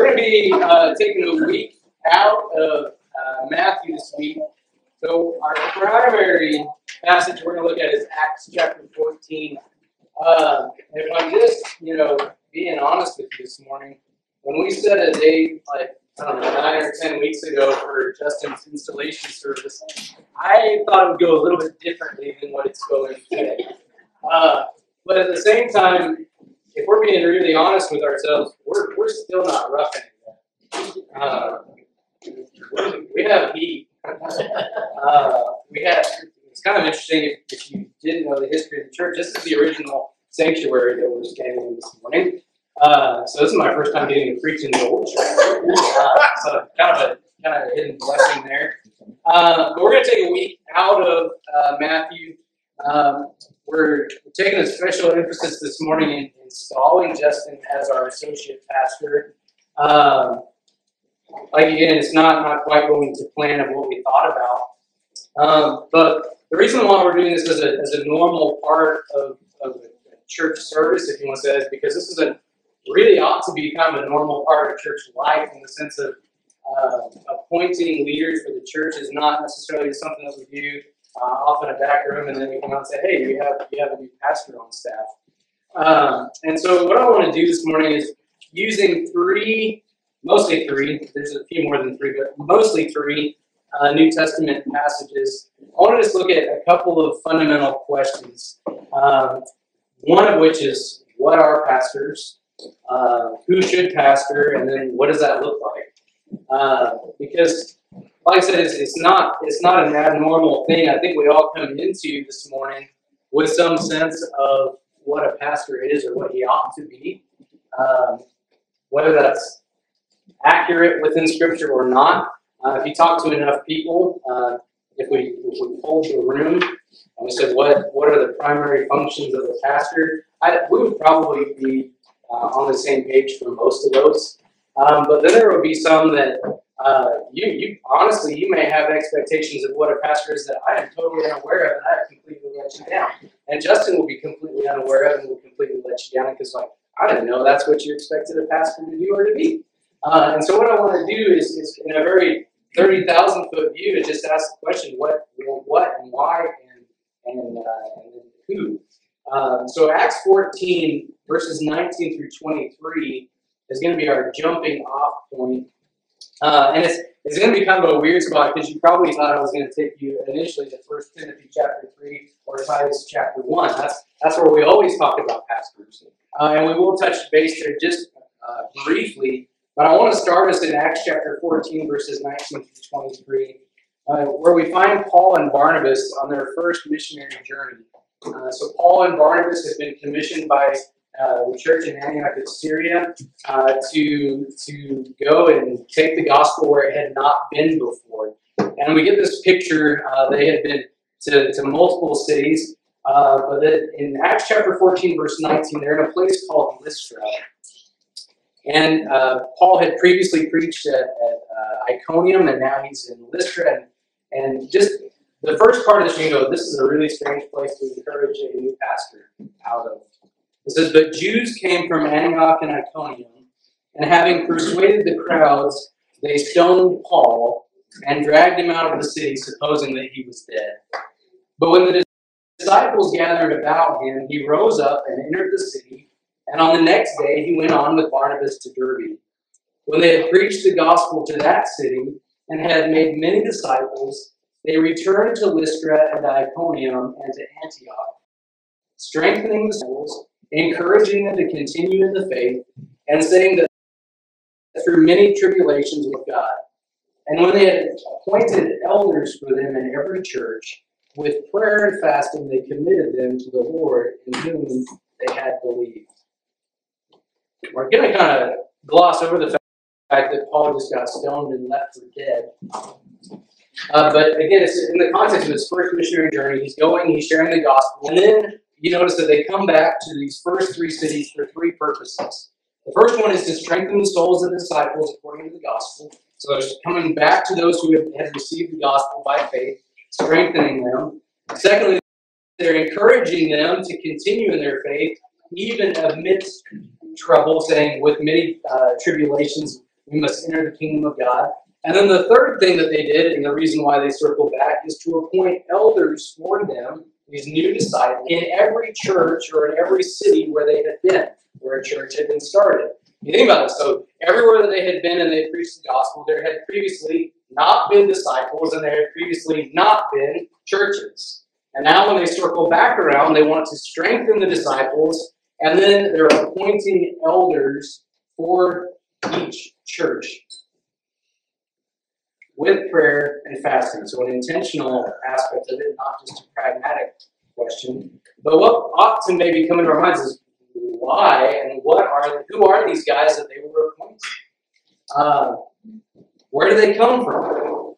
we're going to be uh, taking a week out of uh, Matthew this week. So our primary passage we're going to look at is Acts chapter 14. Uh, if I'm just, you know, being honest with you this morning, when we set a date like I don't know nine or ten weeks ago for Justin's installation service, I thought it would go a little bit differently than what it's going today. Uh, but at the same time, if we're being really honest with ourselves, we're, we're still not roughing it. Uh, we have heat. Uh, we have. It's kind of interesting if, if you didn't know the history of the church. This is the original sanctuary that we're standing in this morning. Uh, so this is my first time getting to preach in the old church. Uh, so kind of a kind of a hidden blessing there. Uh, but we're going to take a week out of uh, Matthew. Um, we're taking a special emphasis this morning in installing Justin as our associate pastor. Um, like again, it's not not quite going to plan of what we thought about. Um, but the reason why we're doing this as a, as a normal part of, of church service, if you want to say, is because this is a really ought to be kind of a normal part of church life in the sense of uh, appointing leaders for the church is not necessarily something that we do uh, off in a back room and then we come out and say, hey, we have, we have a new pastor on staff. Um, and so what I want to do this morning is using three, mostly three, there's a few more than three, but mostly three uh, New Testament passages. I want to just look at a couple of fundamental questions. Um, one of which is, what are pastors? Uh, who should pastor? And then what does that look like? Uh, because like I said, it's, it's not it's not an abnormal thing. I think we all come into this morning with some sense of what a pastor is or what he ought to be, um, whether that's accurate within Scripture or not. Uh, if you talk to enough people, uh, if we if we polled the room and we said what what are the primary functions of a pastor, I, we would probably be uh, on the same page for most of those. Um, but then there would be some that uh, you, you honestly, you may have expectations of what a pastor is that I am totally unaware of, and I have completely let you down. And Justin will be completely unaware of, and will completely let you down because, like, I didn't know that's what you expected a pastor to do or to be. Uh, and so, what I want to do is, is in a very thirty thousand foot view, to just ask the question, what, what, and why, and and, uh, and who. Um, so, Acts fourteen verses nineteen through twenty three is going to be our jumping off point uh, and it's, it's going to be kind of a weird spot because you probably thought I was going to take you initially to First Timothy chapter 3 or Titus chapter 1. That's, that's where we always talk about pastors. Uh, and we will touch base there just uh, briefly. But I want to start us in Acts chapter 14, verses 19 through 23, uh, where we find Paul and Barnabas on their first missionary journey. Uh, so Paul and Barnabas have been commissioned by uh, the church in Antioch of Syria uh, to, to go and take the gospel where it had not been before. And we get this picture, uh, they had been to, to multiple cities, uh, but in Acts chapter 14, verse 19, they're in a place called Lystra. And uh, Paul had previously preached at, at Iconium, and now he's in Lystra. And, and just the first part of this, you go, this is a really strange place to encourage a new pastor out of. It says, But Jews came from Antioch and Iconium, and having persuaded the crowds, they stoned Paul and dragged him out of the city, supposing that he was dead. But when the disciples gathered about him, he rose up and entered the city, and on the next day he went on with Barnabas to Derbe. When they had preached the gospel to that city and had made many disciples, they returned to Lystra and Iconium and to Antioch, strengthening the souls encouraging them to continue in the faith, and saying that through many tribulations with God. And when they had appointed elders for them in every church, with prayer and fasting, they committed them to the Lord in whom they had believed. We're going to kind of gloss over the fact that Paul just got stoned and left for dead. Uh, but again, it's in the context of his first missionary journey. He's going, he's sharing the gospel, and then you notice that they come back to these first three cities for three purposes. The first one is to strengthen the souls of the disciples according to the gospel. So they're coming back to those who have, received the gospel by faith, strengthening them. Secondly, they're encouraging them to continue in their faith, even amidst trouble, saying, with many uh, tribulations, we must enter the kingdom of God. And then the third thing that they did, and the reason why they circled back, is to appoint elders for them, these new disciples, in every church or in every city where they had been, where a church had been started. You think about it. So everywhere that they had been and they preached the gospel, there had previously not been disciples and there had previously not been churches. And now when they circle back around, they want to strengthen the disciples, and then they're appointing elders for each church with prayer and fasting. So an intentional aspect of it, not just a pragmatic question. But what to maybe come into our minds is why and what are who are these guys that they were appointing? Uh, where do they come from?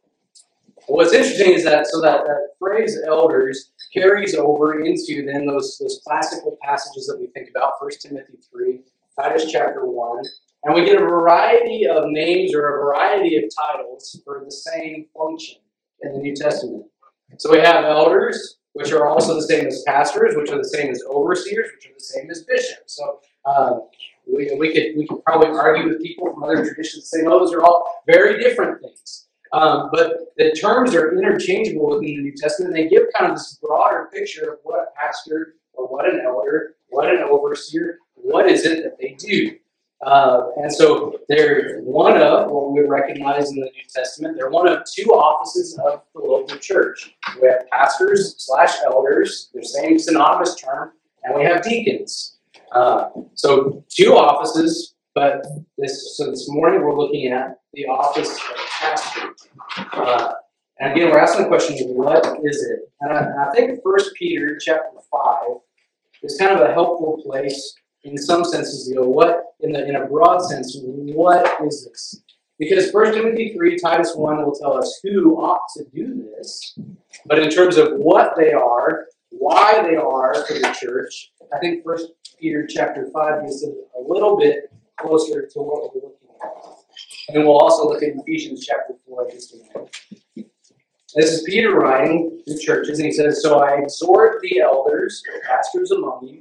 What's interesting is that so that, that phrase elders carries over into then those those classical passages that we think about, 1 Timothy 3, Titus chapter 1, and we get a variety of names or a variety of titles for the same function in the New Testament. So we have elders, which are also the same as pastors, which are the same as overseers, which are the same as bishops. So um, we, we could we could probably argue with people from other traditions and say, no, those are all very different things." Um, but the terms are interchangeable within the New Testament. And they give kind of this broader picture of what a pastor or what an elder, what an overseer, what is it that they do. Uh, and so they're one of what we recognize in the New Testament. They're one of two offices of the local church. We have pastors slash elders, the same synonymous term, and we have deacons. Uh, so two offices, but this so this morning we're looking at the office of pastor. Uh, and again, we're asking the question, what is it? And I, and I think First Peter chapter five is kind of a helpful place in some senses, you know, what in the in a broad sense, what is this? Because First Timothy three, Titus one will tell us who ought to do this, but in terms of what they are, why they are for the church, I think First Peter chapter five gives it a little bit closer to what we're looking at, and then we'll also look at Ephesians chapter four just a minute. This is Peter writing to churches, and he says, "So I exhort the elders, pastors among you."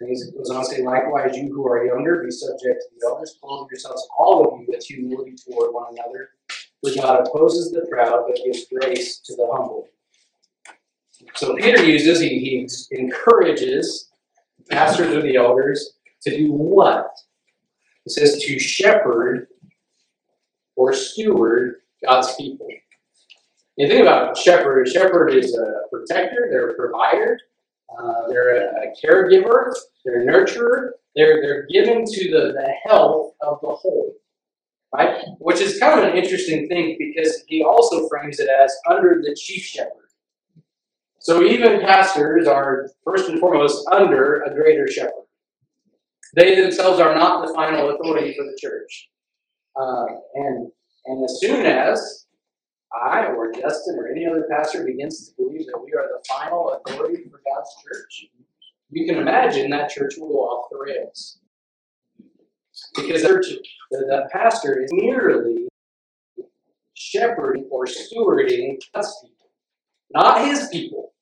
And he goes on to say, likewise, you who are younger, be subject to the elders, clothe yourselves, all of you, with humility toward one another. For God opposes the proud, but gives grace to the humble. So Peter uses, he, he encourages pastors or the elders to do what? He says to shepherd or steward God's people. You think about shepherd, shepherd is a protector, they're a provider, uh, they're a, a, caregiver, they're a nurturer, they're, they're given to the, the health of the whole. Right? Which is kind of an interesting thing because he also frames it as under the chief shepherd. So even pastors are first and foremost under a greater shepherd. They themselves are not the final authority for the church. Uh, and and as soon as I or Justin or any other pastor begins to believe that we are the final authority for God's church, you can imagine that church will go off the rails. Because the, the pastor is merely shepherding or stewarding God's people, not his people.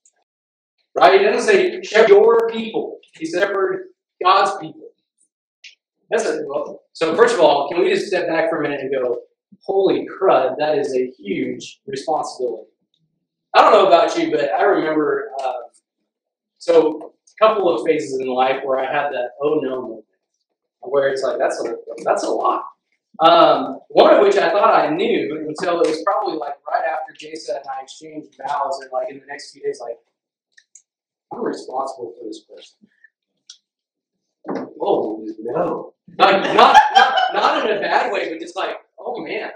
Right? He doesn't say shepherd your people. He shepherd God's people. That's a, well, so first of all, can we just step back for a minute and go, holy crud, that is a huge responsibility. I don't know about you, but I remember, uh, so a couple of phases in life where I had that oh no moment, where it's like, that's a, that's a lot. Um, one of which I thought I knew until it was probably like right after Jason and I exchanged vows, and like in the next few days, like, I'm responsible for this person. Oh no! Like not, not not in a bad way, but just like oh man.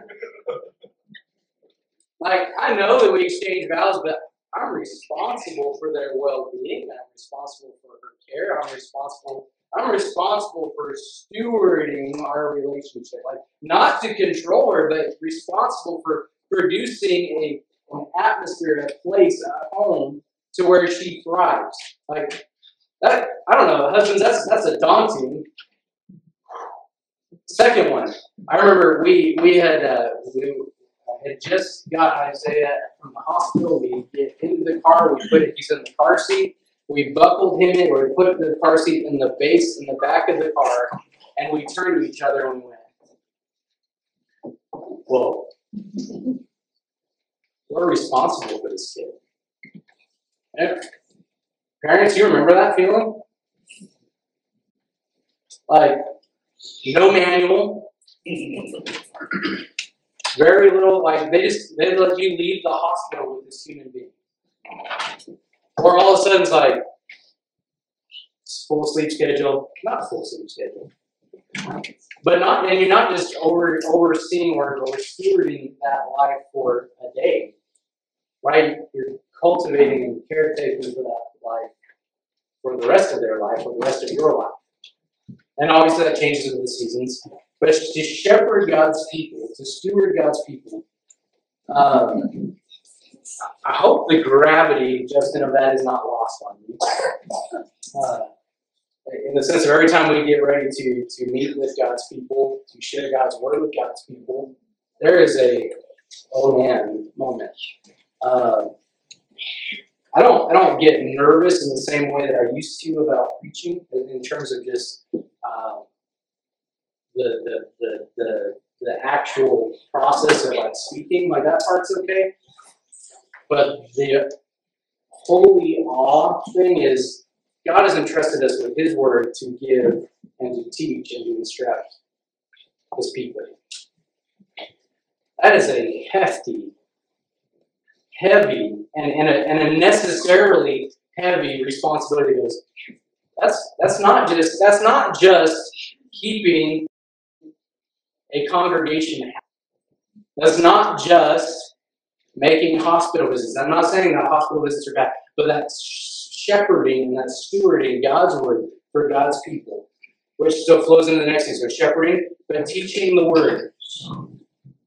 Like, I know that we exchange vows, but I'm responsible for their well being. I'm responsible for her care. I'm responsible I'm responsible for stewarding our relationship. Like, not to control her, but responsible for producing a, an atmosphere, a place, a home to where she thrives. Like, that, I don't know, husbands, that's, that's a daunting. Second one, I remember we, we had, uh, we had just got Isaiah from the hospital. We get into the car, we put it, he's in the car seat we buckled him in, we put the car seat in the base in the back of the car, and we turned to each other and went, Whoa. We're responsible for this kid. And parents, you remember that feeling? Like, no manual, very little, like, they just, they let you leave the hospital with this human being. Or all of a sudden it's like full sleep schedule, not full sleep schedule. But not and you're not just over overseeing or, or stewarding that life for a day. Right? You're cultivating and caretaking for that life for the rest of their life, for the rest of your life. And obviously that changes with the seasons. But to shepherd God's people, to steward God's people, um, I hope the gravity, Justin, of that is not lost on you. Uh, in the sense of every time we get ready to, to meet with God's people, to share God's word with God's people, there is a oh man moment. Uh, I don't I don't get nervous in the same way that I used to about preaching in terms of just uh, the, the, the the the actual process of like speaking. Like that part's okay. But the holy awe thing is God has entrusted us with His word to give and to teach and to instruct His people. That is a hefty, heavy, and, and, a, and a necessarily heavy responsibility. That's that's not just that's not just keeping a congregation. That's not just making hospital visits. I'm not saying that hospital visits are bad, but that's shepherding and that's stewarding God's word for God's people, which still flows into the next thing. So shepherding, but teaching the word.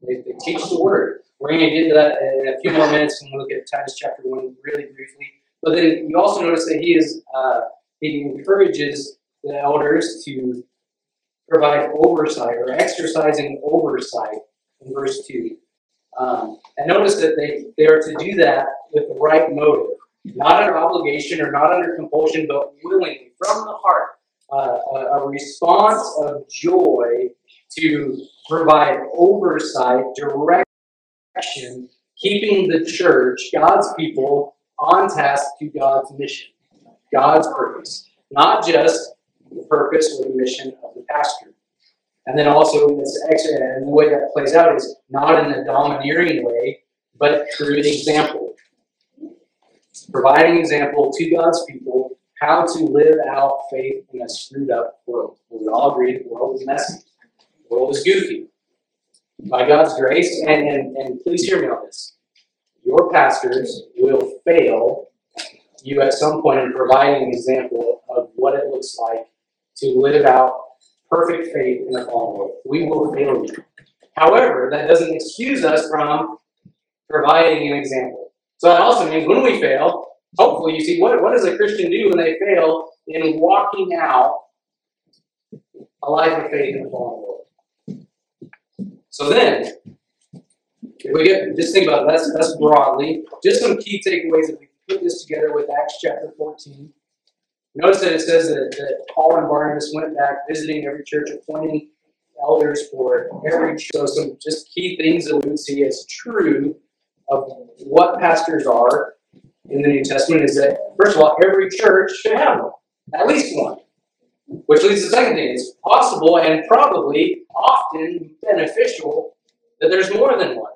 They, they teach the word. We're going to get into that in a few more minutes and look at Titus chapter 1 really briefly. But then you also notice that he is uh, he encourages the elders to provide oversight or exercising oversight in verse 2. Um, and notice that they, they are to do that with the right motive, not under obligation or not under compulsion, but willingly, from the heart. Uh, a, a response of joy to provide oversight, direction, keeping the church, God's people, on task to God's mission, God's purpose, not just the purpose or the mission of the pastor. And then also, this and the way that plays out is not in a domineering way, but through an example. Providing example to God's people how to live out faith in a screwed up world. We all agree the world is messy, the world is goofy. By God's grace, and, and, and please hear me on this, your pastors will fail you at some point in providing an example of what it looks like to live out perfect faith in the fallen world. We will fail you. However, that doesn't excuse us from providing an example. So that also means when we fail, hopefully you see what, what does a Christian do when they fail in walking out a life of faith in the fallen world. So then, if we get just think about that's that's broadly. Just some key takeaways if we put this together with Acts chapter 14. Notice that it says that, that Paul and Barnabas went back visiting every church, appointing elders for every church. So some just key things that we would see as true of what pastors are in the New Testament is that first of all, every church should have one, at least one. Which leads to the second thing: it's possible and probably often beneficial that there's more than one.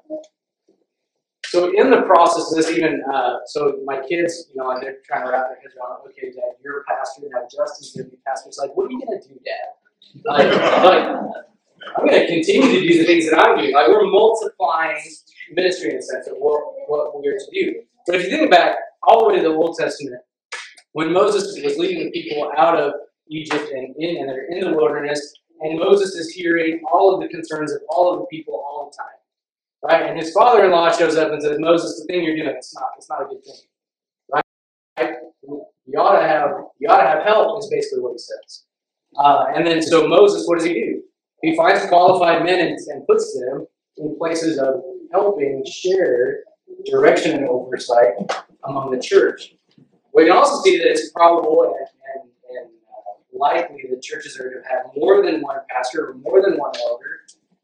So in the process of this, even uh, so, my kids, you know, they're trying to wrap their heads around. Okay, Dad, you're a pastor. Now Justin's going to be pastor. It's like, what are you going to do, Dad? Like, like I'm going to continue to do the things that I'm doing. Like we're multiplying ministry in the sense of what what we're to do. But if you think back all the way to the Old Testament, when Moses was leading the people out of Egypt and in, and they're in the wilderness, and Moses is hearing all of the concerns of all of the people all the time. Right? And his father-in-law shows up and says, Moses, the thing you're doing, it's not, it's not a good thing. Right? You ought to have you ought to have help, is basically what he says. Uh, and then so Moses, what does he do? He finds qualified men and, and puts them in places of helping share direction and oversight among the church. We can also see that it's probable and, and, and uh, likely that churches are to have more than one pastor or more than one elder.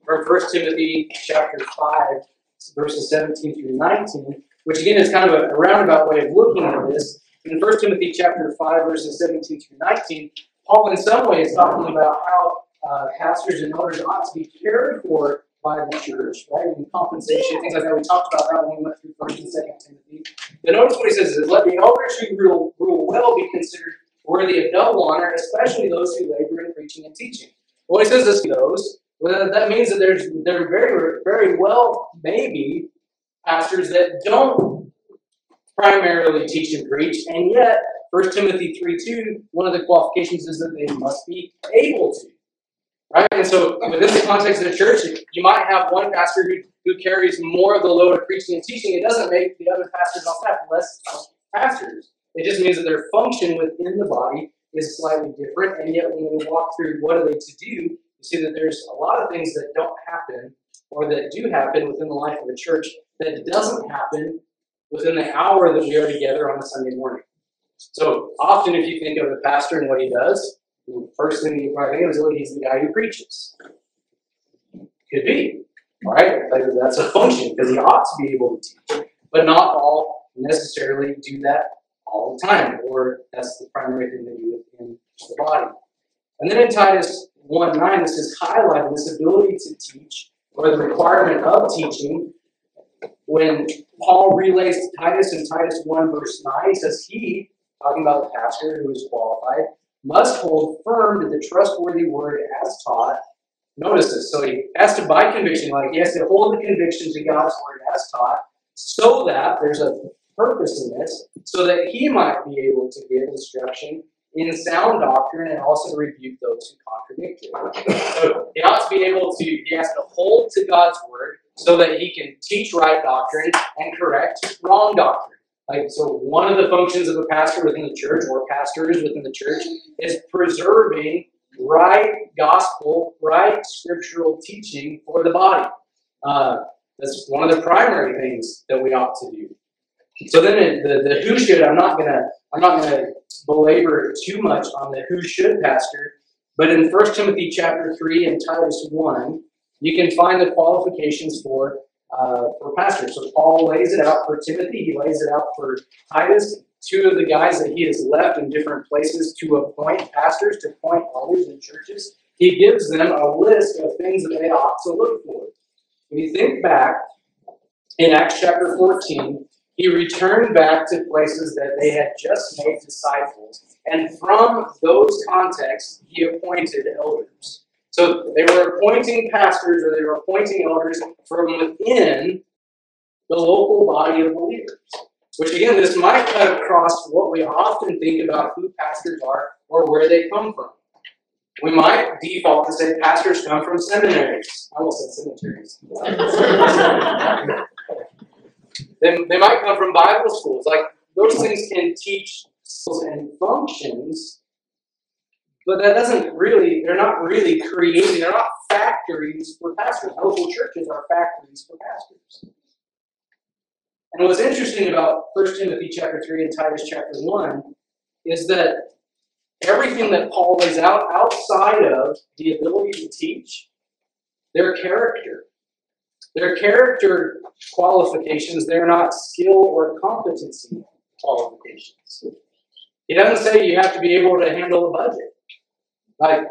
From 1 Timothy chapter 5, verses 17 through 19, which again is kind of a, roundabout way of looking at this. In 1 Timothy chapter 5, verses 17 through 19, Paul in some way is talking about how uh, pastors and elders ought to be cared for by the church, right? And compensation, things like that. We talked about that when we went through First and Second Timothy. But notice what he says is, "Let the elders who rule, rule well be considered worthy of double honor, especially those who labor in preaching and teaching." Well, he says this those. Well, that means that there's there are very very well maybe pastors that don't primarily teach and preach, and yet First Timothy three two, one of the qualifications is that they must be able to. Right? And so within the context of the church, you might have one pastor who, who carries more of the load of preaching and teaching. It doesn't make the other pastors less pastors. It just means that their function within the body is slightly different. And yet when we walk through what are they to do, you see that there's a lot of things that don't happen or that do happen within the life of the church that doesn't happen within the hour that we are together on a Sunday morning. So often if you think of the pastor and what he does, the first thing you probably think of is well, he's the guy who preaches. Could be, right? That's a function because he ought to be able to teach, but not all necessarily do that all the time, or that's the primary thing they do within the body. And then in Titus 1 9, this is highlighting this ability to teach, or the requirement of teaching. When Paul relays to Titus in Titus 1, verse 9, he says, He, talking about the pastor who is qualified, must hold firm to the trustworthy word as taught. Notice this. So he has to, by conviction, like he has to hold the conviction to God's word as taught, so that there's a purpose in this, so that he might be able to give instruction in sound doctrine and also to rebuke those who contradict it. So he ought to be able to, he has to hold to God's word so that he can teach right doctrine and correct wrong doctrine. Like, so one of the functions of a pastor within the church or pastors within the church is preserving right gospel, right scriptural teaching for the body. Uh, that's one of the primary things that we ought to do. So then the, the who should, I'm not gonna I'm not gonna belabor too much on the who should pastor, but in 1 Timothy chapter 3 and Titus 1, you can find the qualifications for uh, for pastors. So Paul lays it out for Timothy, he lays it out for Titus, two of the guys that he has left in different places to appoint pastors, to appoint elders in churches. He gives them a list of things that they ought to look for. When you think back in Acts chapter 14, he returned back to places that they had just made disciples. And from those contexts, he appointed elders. So they were appointing pastors or they were appointing elders from within the local body of believers. Which again, this might cut across what we often think about who pastors are or where they come from. We might default to say pastors come from seminaries. I almost said cemeteries. they, they might come from Bible schools. Like those things can teach skills and functions but that doesn't really, they're not really creating, they're not factories for pastors. Local churches are factories for pastors. And what's interesting about 1 Timothy chapter 3 and Titus chapter 1 is that everything that Paul lays out outside of the ability to teach, their character. Their character qualifications, they're not skill or competency qualifications. He doesn't say you have to be able to handle a budget. Like,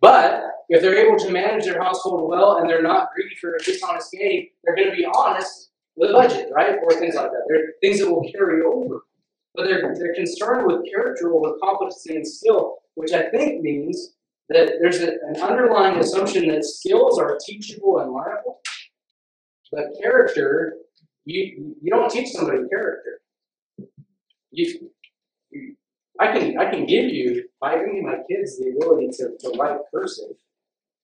but if they're able to manage their household well and they're not greedy for a dishonest gain, they're going to be honest with budget, right? Or things like that. They're things that will carry over. But they're, they're concerned with character over competency and skill, which I think means that there's a, an underlying assumption that skills are teachable and learnable. But character, you, you don't teach somebody character. You, you, I can I can give you I can give my kids the ability to, to write cursive.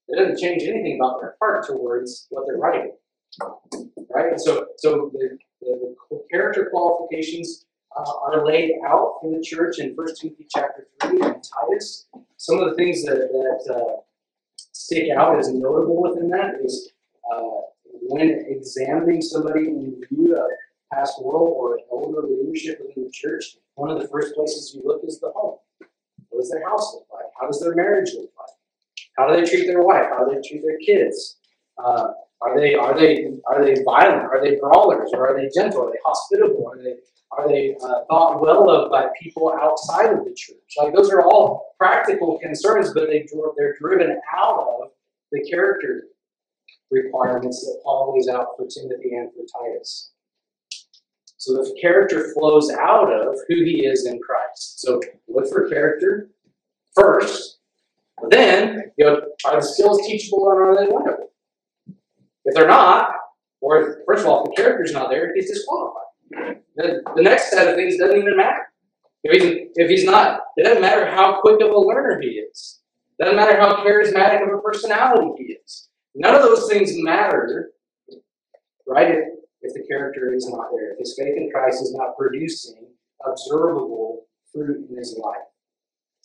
It doesn't change anything about their heart towards what they're writing. Right? So so the, the, the character qualifications uh, are laid out in the church in First Timothy chapter three and Titus. Some of the things that, that uh, stick out as notable within that is uh, when examining somebody in view of pastoral or elder leadership within the church, one of the first places you look is the home. What does their house look like? How does their marriage look like? How do they treat their wife? How do they treat their kids? Uh, are they are they are they violent? Are they brawlers? Or are they gentle? Are they hospitable? Are they are they uh, thought well of by people outside of the church? Like those are all practical concerns, but they they're driven out of the character requirements that Paul lays out for Timothy and for Titus. So the character flows out of who he is in Christ. So look for character first. Then, you know, are the skills teachable and are they learnable? If they're not, or first of all, if the character's not there, he's disqualified. The, the next set of things doesn't even matter. If he's, if he's not, it doesn't matter how quick of a learner he is. It doesn't matter how charismatic of a personality he is. None of those things matter, right? if the character is not there, if his faith in Christ is not producing observable fruit in his life.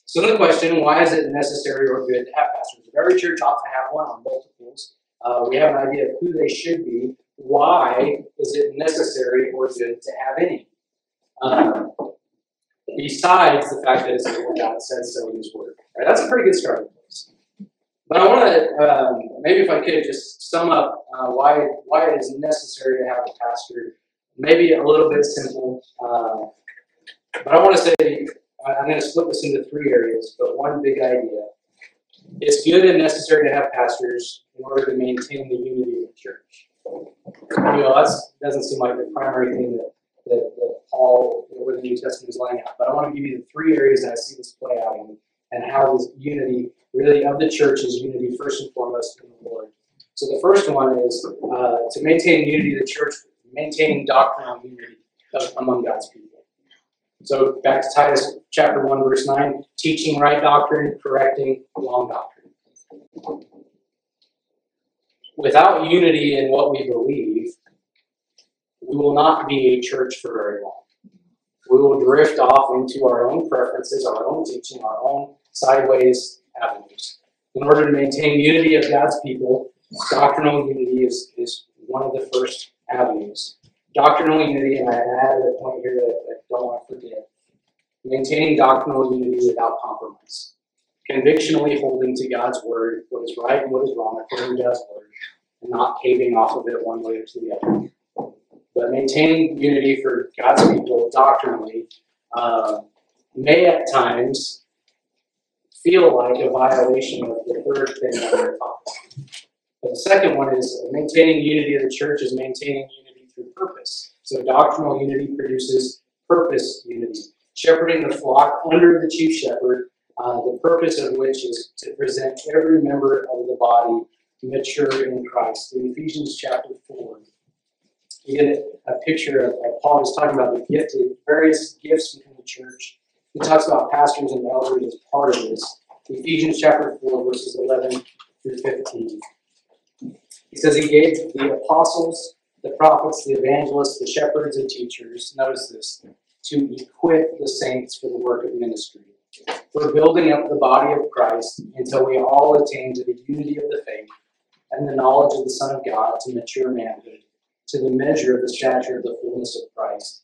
So the question, why is it necessary or good to have pastors? Every church ought to have one on multiples. Uh, we have an idea of who they should be. Why is it necessary or good to have any? Um, besides the fact that it's what God says so in His Word. Right? That's a pretty good place. But I want to um, maybe if I could just sum up uh, why why it is necessary to have a pastor. Maybe a little bit simple, uh, but I want to say I'm going to split this into three areas. But one big idea: it's good and necessary to have pastors in order to maintain the unity of the church. You know, that doesn't seem like the primary thing that that, that Paul or the New Testament is laying out. But I want to give you the three areas that I see this play out in, and how this unity really of the church is unity first and foremost in the Lord. So the first one is uh, to maintain unity of the church, maintaining doctrinal unity of, among God's people. So back to Titus chapter 1, verse 9, teaching right doctrine, correcting wrong doctrine. Without unity in what we believe, we will not be a church for very long. We will drift off into our own preferences, our own teaching, our own sideways avenues. In order to maintain unity of God's people, doctrinal unity is, is one of the first avenues. Doctrinal unity, and I added a point here that I don't want to forget maintaining doctrinal unity without compromise. Convictionally holding to God's word, what is right and what is wrong according to God's word, and not caving off of it one way or to the other. But maintaining unity for God's people doctrinally uh, may at times feel like a violation of the third thing that we're talking But the second one is maintaining unity of the church is maintaining unity through purpose. So doctrinal unity produces purpose unity. Shepherding the flock under the chief shepherd, uh, the purpose of which is to present every member of the body mature in Christ. In Ephesians chapter 4, you get a picture of, of Paul is talking about the gifted, various gifts within the church. He talks about pastors and elders as part of this. Ephesians chapter 4, verses 11 through 15. He says he gave the apostles, the prophets, the evangelists, the shepherds, and teachers, notice this, to equip the saints for the work of ministry, for building up the body of Christ until we all attain to the unity of the faith and the knowledge of the Son of God to mature manhood, to the measure of the stature of the fullness of Christ,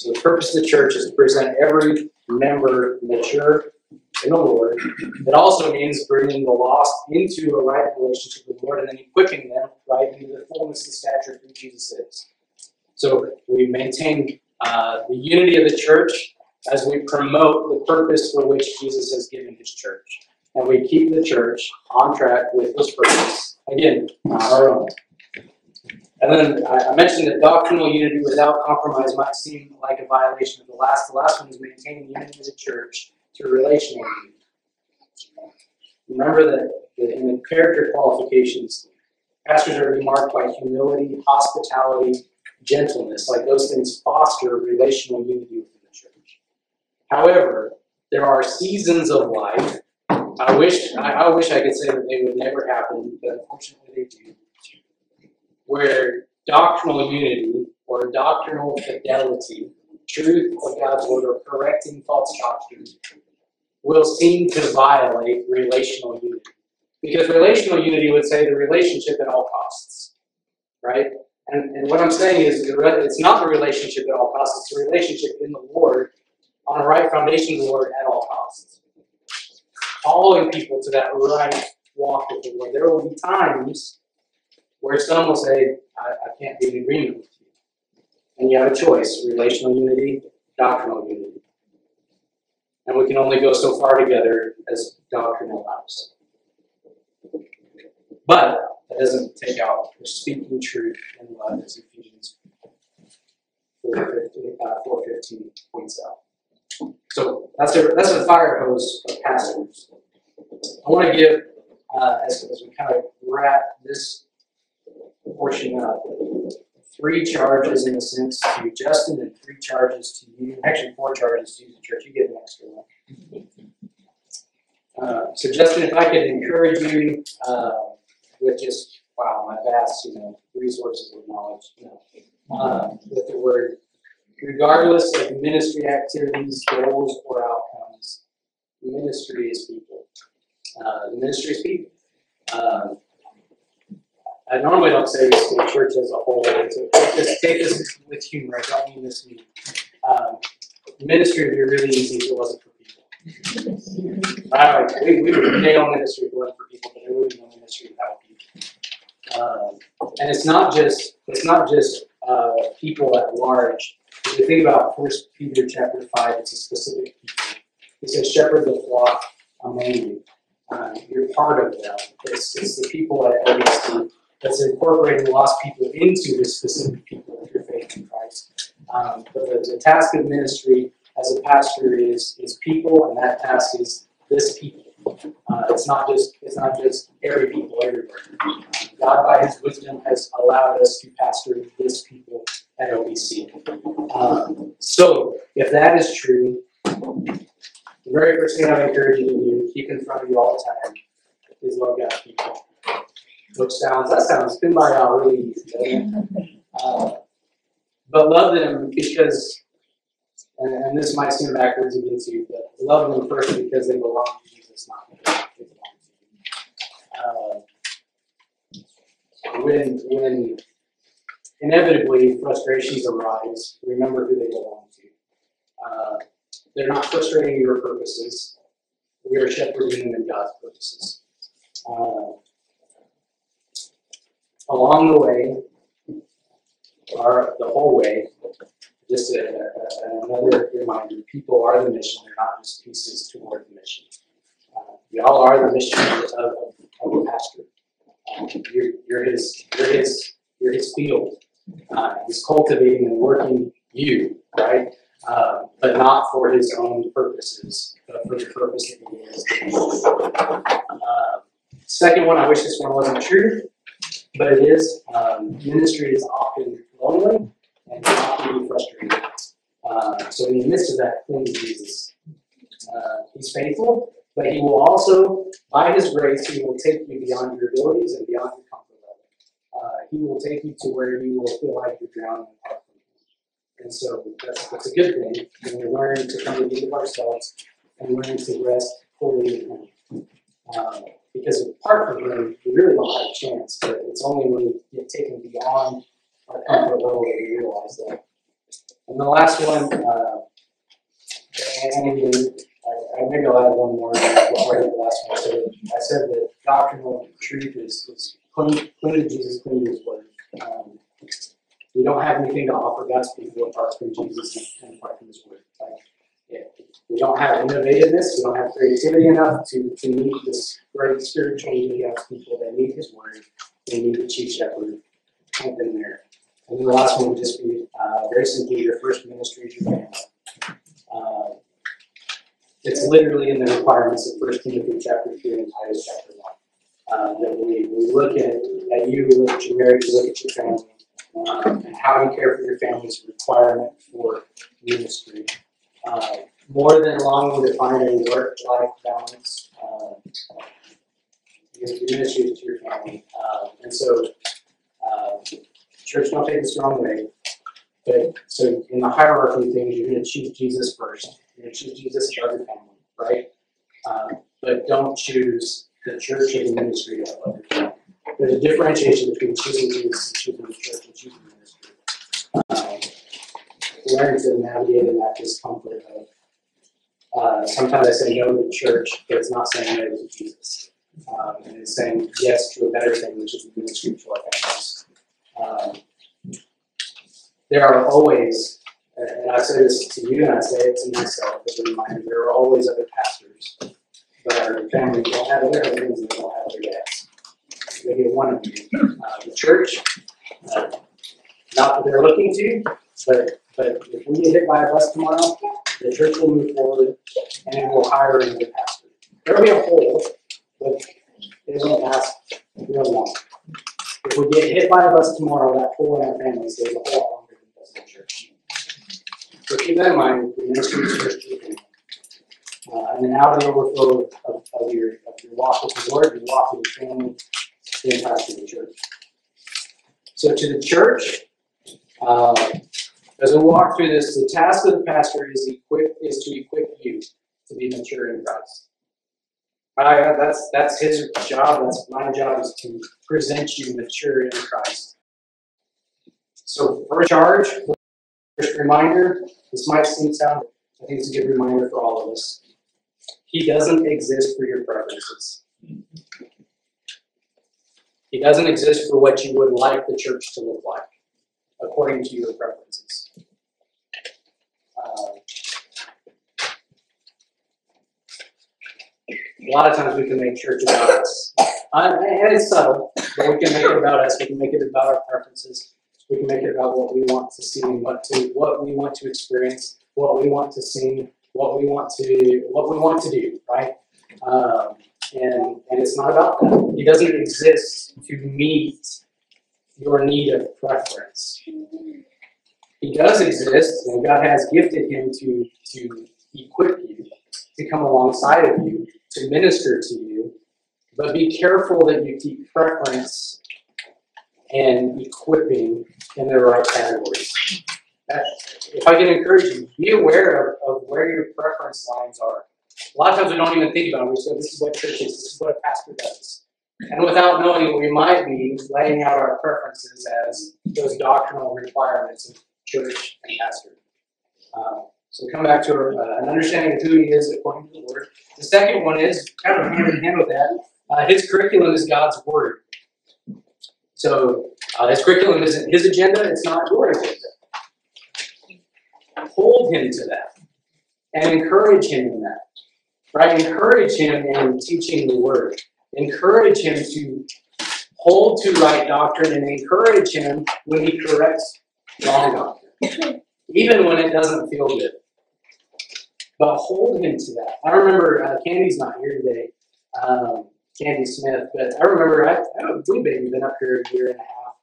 So the purpose of the church is to present every member mature in the Lord. It also means bringing the lost into a right relationship with the Lord and then equipping them right into the fullness and stature of who Jesus is. So we maintain uh, the unity of the church as we promote the purpose for which Jesus has given his church. And we keep the church on track with his purpose. Again, not our own. And then I I mentioned that doctrinal unity without compromise might seem like a violation of the last. The last one is maintaining unity as a church through relational unity. Remember that in the character qualifications, pastors are marked by humility, hospitality, gentleness. Like those things foster relational unity within the church. However, there are seasons of life. I wish I, I wish I could say that they would never happen, but unfortunately they do. Where doctrinal unity or doctrinal fidelity, truth of God's word, or correcting false doctrine will seem to violate relational unity. Because relational unity would say the relationship at all costs, right? And, and what I'm saying is, it's not the relationship at all costs, it's the relationship in the Lord, on a right foundation of the Lord at all costs. Following people to that right walk with the Lord. There will be times where some will say, I, I can't be in agreement with you. And you have a choice relational unity, doctrinal unity. And we can only go so far together as doctrine allows. But that doesn't take out the speaking truth in love, as Ephesians 4.15 uh, 4:15 points out. So that's a, that's a fire hose of pastors. I want to give, uh, as, as we kind of wrap this portion up, three charges in a sense to Justin and three charges to you. Actually, four charges to you, the church. You get an extra one. Uh, so, Justin, if I could encourage you uh, with just, wow, my vast, you know, resources of knowledge, you know, uh, with the word, regardless of ministry activities, goals, or outcomes, ministry is people. Uh, ministry is people. Um, I normally don't say this to the church as a whole, so take this, take this with humor, I don't mean this mean. Um, ministry would be really easy if it wasn't for people. I, we, we would nail ministry if it wasn't for people, but there would be no ministry without people. Um, and it's not just, it's not just, uh, people at large. If you think about First Peter chapter five, it's a specific people. It says, shepherd the flock among you. Uh, you're part of them. It's, it's the people at LBC that's incorporating lost people into the specific people of your faith in Christ. Um, but the, the task of ministry as a pastor is is people, and that task is this people. Uh, it's not just it's not just every people everywhere. God, by His wisdom, has allowed us to pastor this people at OBC. Um, so, if that is true, the very first thing I encourage you to do, keep in front of you all the time, is love God's people which sounds that sounds easy. Uh, but love them because, and, and this might seem backwards again to you, but love them first because they belong to Jesus, not they belong to you. Uh, when when inevitably frustrations arise, remember who they belong to. Uh, they're not frustrating your purposes. We are shepherding them in God's purposes. Uh, along the way, or the whole way, just a, a, another reminder, people are the mission, they're not just pieces toward the mission. Uh, y'all are the mission of, of, of the pastor. Um, you're, you're his, you're his, you're his field. Uh, he's cultivating and working you, right? Uh, but not for his own purposes, but for the purpose that he is. Uh, second one, I wish this one wasn't true but it is. Um, ministry is often lonely and can often be frustrating. Uh, so in the midst of that, cling to Jesus. Uh, he's faithful, but he will also, by his grace, he will take you beyond your abilities and beyond your comfort level. Uh, he will take you to where you will feel like you're drowning. And so that's, that's a good thing when we learn to come to the end of ourselves and learn to rest fully in him. Um, because apart from him, we really don't have a chance. But it's only when we get taken beyond our comfort level that we realize that. And the last one, uh, and I, I maybe I'll add one more before I the last one. So I said that doctrinal truth is, is cling, cling to Jesus, cling to His Word. Um, we don't have anything to offer God's people apart from Jesus and apart from His Word. Like, don't have innovativeness, we don't have creativity enough to, to meet this great spiritual need of people that need His Word. They need the chief shepherd. Put them there. And then the last one would just be uh, very simply your first ministry is your family. Uh, it's literally in the requirements of First Timothy chapter three and Titus chapter one. Uh, that we, we look at, at you, we look at your marriage, we look at your family, um, and how you care for your family is a requirement for ministry. Uh, more than long defining work-life balance, uh, your your ministry is to your family. Uh, and so, uh, church, don't take this the wrong way, but so in the hierarchy of things, you're going to choose Jesus first. You're going to choose Jesus above your family, right? Um, but don't choose the church or the ministry above your family. There's a differentiation between choosing Jesus and choosing the church and choosing learn to navigate in that discomfort of uh, sometimes I say no to the church, but it's not saying no to Jesus. Um, and it's saying yes to a better thing, which is the ministry to our families. Um, there are always, and I say this to you and I say it to myself as a reminder, there are always other pastors, but our families don't have other husbands and they don't have other dads. They get one of you. Uh, the church, uh, not that they're looking to, but but if we get hit by a bus tomorrow, the church will move forward and it will hire another pastor. There'll be a hole, but it won't last real long. If we get hit by a bus tomorrow, that hole in our family stays a whole lot longer than in the church. So keep that in mind, the ministry is church keeping. Uh, and then out of the overflow of, of your of your walk with the Lord, your walk with your family, then pastor the church. So to the church, uh, as we walk through this, the task of the pastor is equip is to equip you to be mature in Christ. Uh, that's that's his job. That's my job is to present you mature in Christ. So first charge, first reminder. This might seem sound. I think it's a good reminder for all of us. He doesn't exist for your preferences. He doesn't exist for what you would like the church to look like, according to your preferences. Uh, a lot of times we can make church about us. Uh, and it's subtle, but we can make it about us. We can make it about our preferences. We can make it about what we want to see and what to what we want to experience, what we want to sing, what we want to what we want to do, right? Um, and and it's not about that. He doesn't exist to meet your need of preference. He does exist, and God has gifted him to to equip you, to come alongside of you, to minister to you. But be careful that you keep preference and equipping in the right categories. If I can encourage you, be aware of, of where your preference lines are. A lot of times we don't even think about it. We say, this is what church is, this is what a pastor does. And without knowing, what we might be laying out our preferences as those doctrinal requirements of church and pastor. Uh, so come back to uh, an understanding of who he is according to the word. The second one is kind of hand in hand with that. Uh, his curriculum is God's word. So uh, his curriculum isn't his agenda; it's not your agenda. Hold him to that, and encourage him in that. Right? Encourage him in teaching the word. Encourage him to hold to right doctrine, and encourage him when he corrects wrong doctrine, even when it doesn't feel good. But hold him to that. I remember uh, Candy's not here today, um, Candy Smith, but I remember I, I blue baby been up here a year and a half,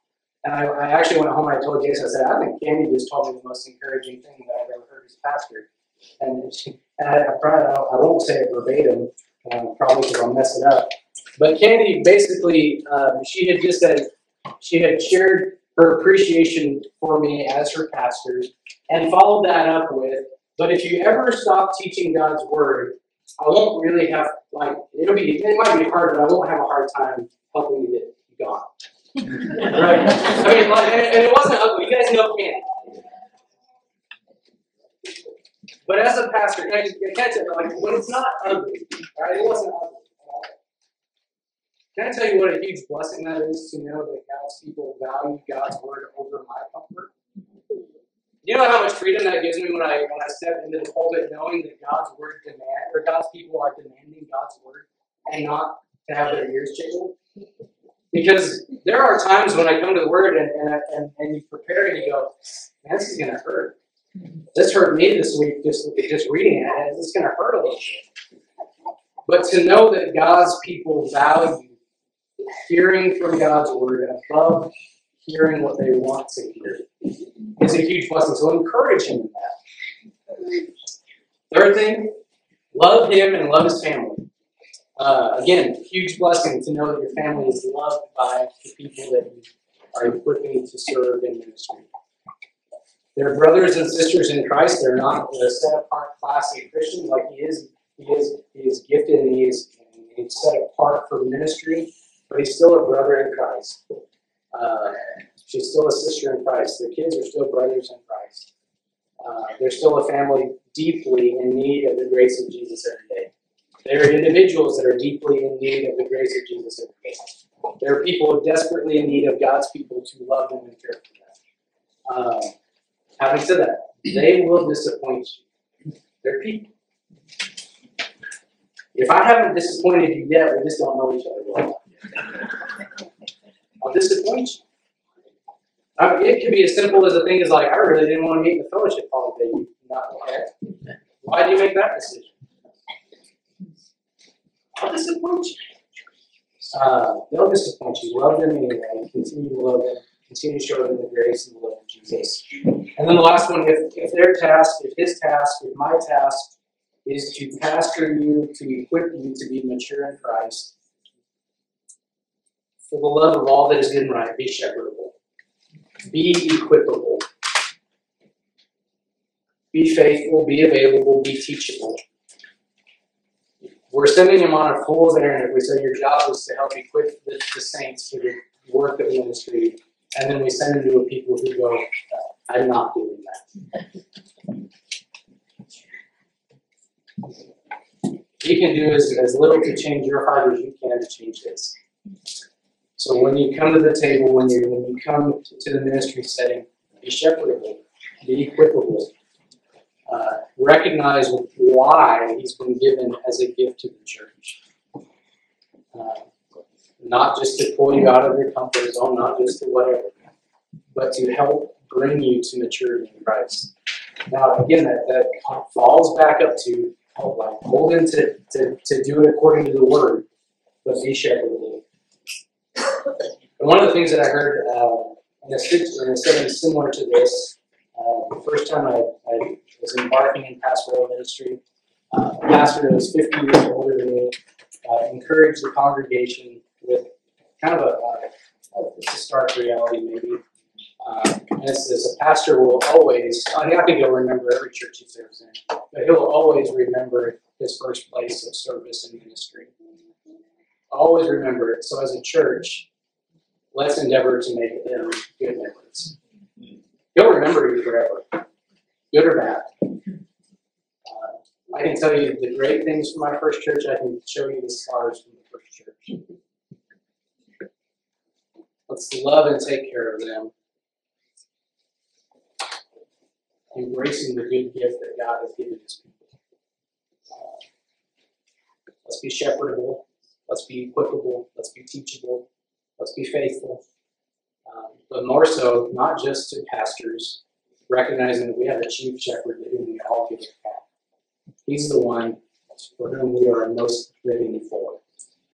and I, I actually went home and I told Jason, I said, I think Candy just told me the most encouraging thing that I've ever heard as a pastor. And, and I, I, probably, I won't say it verbatim, um, probably because I'll mess it up. But Candy basically, um, she had just said, she had shared her appreciation for me as her pastor and followed that up with, but if you ever stop teaching God's word, I won't really have, like, it'll be, it might be hard, but I won't have a hard time helping you get gone. right? I mean, like, and, and it wasn't ugly. You guys know Candy. But as a pastor, can I, just, can I you, like, when it's not ugly, right? It wasn't ugly. Can I tell you what a huge blessing that is to know that God's people value God's word over my comfort? You know how much freedom that gives me when I when I step into the pulpit, knowing that God's word demand or God's people are demanding God's word and not to have their ears tickled. Because there are times when I come to the word and and, and, and you prepare and you go, man, this is gonna hurt. This hurt me this week just just reading it. It's gonna hurt a little bit. But to know that God's people value hearing from God's word above hearing what they want to hear is a huge blessing. So encourage him in that. Third thing, love him and love his family. Uh, again, huge blessing to know that your family is loved by the people that you are equipping to serve in ministry. They're brothers and sisters in Christ. They're not a set apart class of Christians like he is. He is he is gifted and he is he's set apart for ministry, but he's still a brother in Christ. Uh, she's still a sister in Christ. Their kids are still brothers in Christ. Uh, they're still a family deeply in need of the grace of Jesus every day. There are individuals that are deeply in need of the grace of Jesus every day. There are people desperately in need of God's people to love them and care for them. Um, having said that, they will disappoint you. They're people. If I haven't disappointed you yet, we just don't know each other well. I'll disappoint you. I it could be as simple as a thing as like, I really didn't want to meet in the fellowship hall today. Not? Why do you make that decision? I'll disappoint you. Uh, they'll disappoint you. Love them anyway. Continue to love them. Continue to show them the grace and the love of Jesus. And then the last one, if, if their task, if his task, if my task is to pastor you, to equip you to be mature in Christ, for the love of all that is good and right, be shepherdable. Be equipable. Be faithful, be available, be teachable. We're sending him on a fool's errand if we say your job is to help equip the, the saints for the work of ministry, and then we send him to a people who go, I'm not doing that. He can do as, as little to change your heart as you can to change his. So when you come to the table, when you when you come to the ministry setting, be shepherdable, be equipable. Uh, recognize why he's been given as a gift to the church. Uh, not just to pull you out of your comfort zone, not just to whatever, but to help bring you to maturity in Christ. Now, again, that, that falls back up to help like hold him to, to, to do it according to the word, but be shepherdable. And one of the things that I heard uh, in, a, setting similar to this, uh, the first time I, I was embarking in pastoral ministry, uh, a pastor that was 50 years older than me uh, encouraged the congregation with kind of a, a, a stark reality, maybe. Uh, and it's this, a pastor will always, I think he'll remember every church he serves in, but he'll always remember his first place of service and ministry. Always remember it. So as a church, let's endeavor to make them good memories. He'll remember you forever, good or bad. Uh, I can tell you the great things from my first church. I can show you the scars from the first church. Let's love and take care of them, embracing the good gift that God has given His people. Uh, let's be shepherdable. Let's be equipable. Let's be teachable. Let's be faithful. Um, but more so, not just to pastors, recognizing that we have a chief shepherd to we all give. He's the one for whom we are most living for.